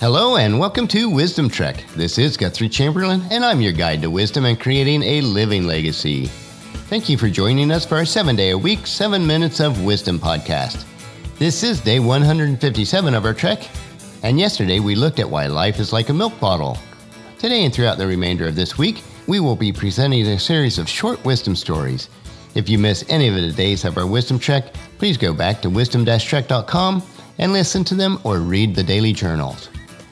Hello and welcome to Wisdom Trek. This is Guthrie Chamberlain, and I'm your guide to wisdom and creating a living legacy. Thank you for joining us for our seven day a week, seven minutes of wisdom podcast. This is day 157 of our trek, and yesterday we looked at why life is like a milk bottle. Today and throughout the remainder of this week, we will be presenting a series of short wisdom stories. If you miss any of the days of our wisdom trek, please go back to wisdom-trek.com and listen to them or read the daily journals.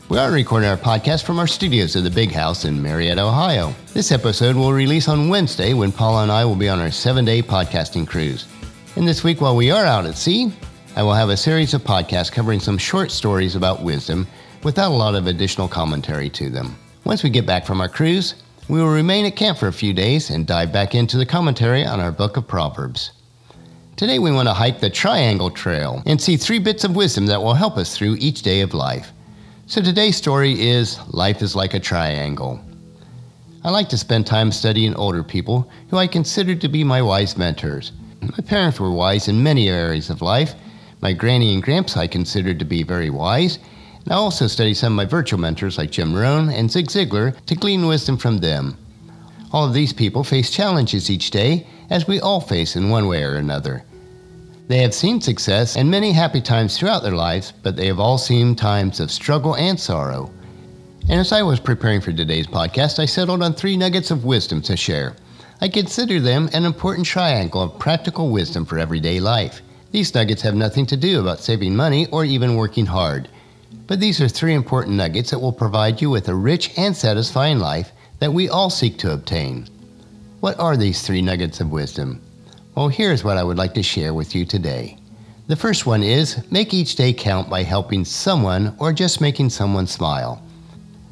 We are recording our podcast from our studios at the Big House in Marietta, Ohio. This episode will release on Wednesday when Paula and I will be on our seven day podcasting cruise. And this week, while we are out at sea, I will have a series of podcasts covering some short stories about wisdom without a lot of additional commentary to them. Once we get back from our cruise, we will remain at camp for a few days and dive back into the commentary on our book of Proverbs. Today, we want to hike the Triangle Trail and see three bits of wisdom that will help us through each day of life. So today's story is Life is Like a Triangle. I like to spend time studying older people who I consider to be my wise mentors. My parents were wise in many areas of life. My granny and gramps I considered to be very wise. And I also study some of my virtual mentors like Jim Rohn and Zig Ziglar to glean wisdom from them. All of these people face challenges each day, as we all face in one way or another. They have seen success and many happy times throughout their lives, but they have all seen times of struggle and sorrow. And as I was preparing for today's podcast, I settled on three nuggets of wisdom to share. I consider them an important triangle of practical wisdom for everyday life. These nuggets have nothing to do about saving money or even working hard. But these are three important nuggets that will provide you with a rich and satisfying life that we all seek to obtain. What are these three nuggets of wisdom? Well, here's what I would like to share with you today. The first one is make each day count by helping someone or just making someone smile.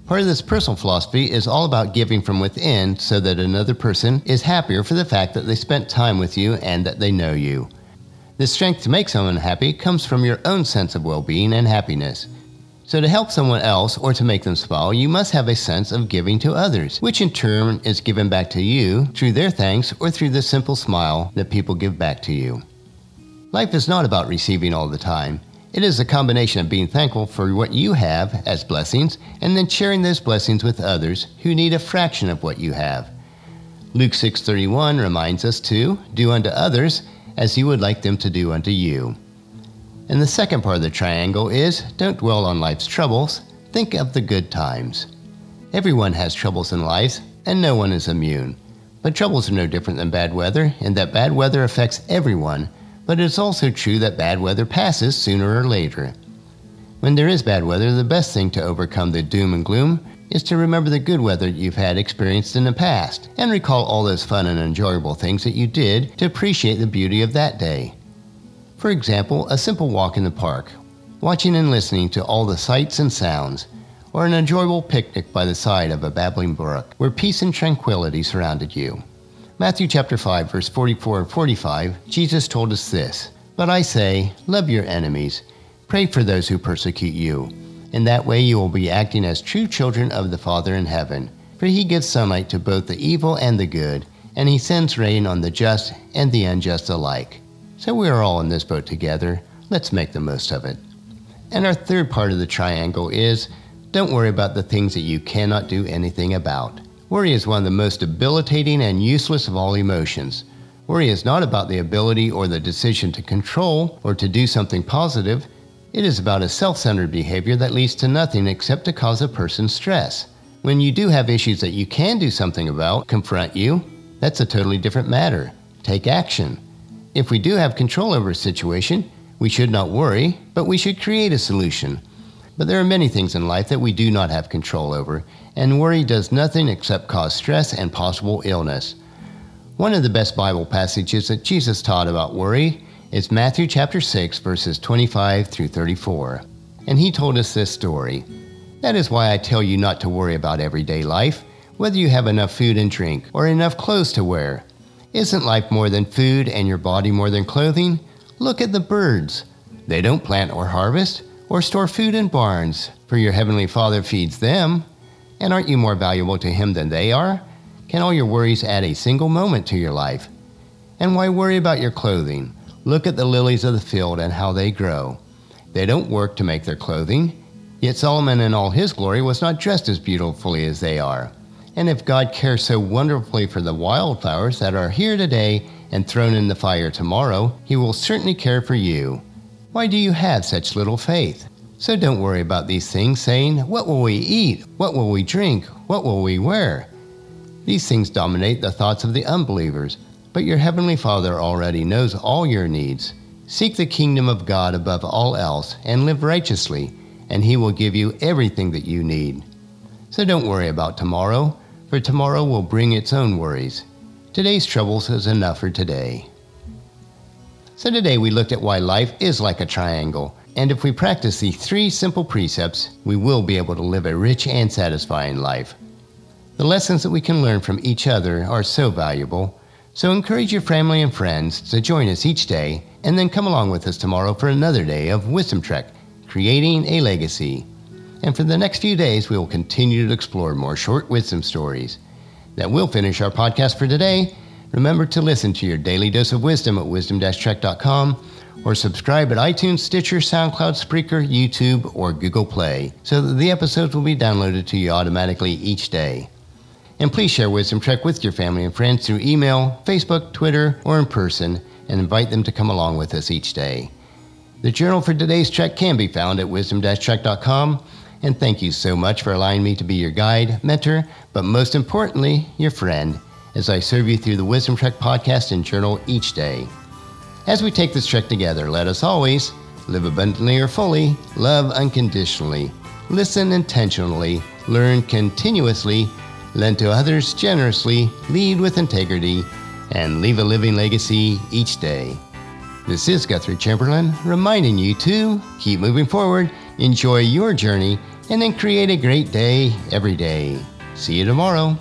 Part of this personal philosophy is all about giving from within so that another person is happier for the fact that they spent time with you and that they know you. The strength to make someone happy comes from your own sense of well being and happiness. So, to help someone else or to make them smile, you must have a sense of giving to others, which in turn is given back to you through their thanks or through the simple smile that people give back to you. Life is not about receiving all the time. It is a combination of being thankful for what you have as blessings and then sharing those blessings with others who need a fraction of what you have. Luke 6:31 reminds us to do unto others as you would like them to do unto you. And the second part of the triangle is don't dwell on life's troubles, think of the good times. Everyone has troubles in life, and no one is immune. But troubles are no different than bad weather, in that bad weather affects everyone, but it's also true that bad weather passes sooner or later. When there is bad weather, the best thing to overcome the doom and gloom is to remember the good weather you've had experienced in the past and recall all those fun and enjoyable things that you did to appreciate the beauty of that day. For example, a simple walk in the park, watching and listening to all the sights and sounds, or an enjoyable picnic by the side of a babbling brook where peace and tranquility surrounded you. Matthew chapter 5 verse 44 and 45, Jesus told us this, "But I say, love your enemies, pray for those who persecute you. In that way you will be acting as true children of the Father in heaven, for he gives sunlight to both the evil and the good, and he sends rain on the just and the unjust alike." So we are all in this boat together. Let's make the most of it. And our third part of the triangle is don't worry about the things that you cannot do anything about. Worry is one of the most debilitating and useless of all emotions. Worry is not about the ability or the decision to control or to do something positive. It is about a self centered behavior that leads to nothing except to cause a person stress. When you do have issues that you can do something about confront you, that's a totally different matter. Take action. If we do have control over a situation, we should not worry, but we should create a solution. But there are many things in life that we do not have control over, and worry does nothing except cause stress and possible illness. One of the best Bible passages that Jesus taught about worry is Matthew chapter 6 verses 25 through 34. And he told us this story. That is why I tell you not to worry about everyday life, whether you have enough food and drink or enough clothes to wear. Isn't life more than food and your body more than clothing? Look at the birds. They don't plant or harvest or store food in barns, for your heavenly Father feeds them. And aren't you more valuable to Him than they are? Can all your worries add a single moment to your life? And why worry about your clothing? Look at the lilies of the field and how they grow. They don't work to make their clothing. Yet Solomon in all his glory was not dressed as beautifully as they are. And if God cares so wonderfully for the wildflowers that are here today and thrown in the fire tomorrow, He will certainly care for you. Why do you have such little faith? So don't worry about these things, saying, What will we eat? What will we drink? What will we wear? These things dominate the thoughts of the unbelievers, but your Heavenly Father already knows all your needs. Seek the kingdom of God above all else and live righteously, and He will give you everything that you need. So don't worry about tomorrow, for tomorrow will bring its own worries. Today's troubles is enough for today. So today we looked at why life is like a triangle and if we practice these three simple precepts, we will be able to live a rich and satisfying life. The lessons that we can learn from each other are so valuable, so encourage your family and friends to join us each day and then come along with us tomorrow for another day of Wisdom Trek, creating a legacy. And for the next few days, we will continue to explore more short wisdom stories. That will finish our podcast for today. Remember to listen to your daily dose of wisdom at wisdom-trek.com or subscribe at iTunes, Stitcher, SoundCloud, Spreaker, YouTube, or Google Play so that the episodes will be downloaded to you automatically each day. And please share Wisdom Trek with your family and friends through email, Facebook, Twitter, or in person and invite them to come along with us each day. The journal for today's trek can be found at wisdom-trek.com. And thank you so much for allowing me to be your guide, mentor, but most importantly, your friend, as I serve you through the Wisdom Trek podcast and journal each day. As we take this trek together, let us always live abundantly or fully, love unconditionally, listen intentionally, learn continuously, lend to others generously, lead with integrity, and leave a living legacy each day. This is Guthrie Chamberlain reminding you to keep moving forward, enjoy your journey, and then create a great day every day. See you tomorrow.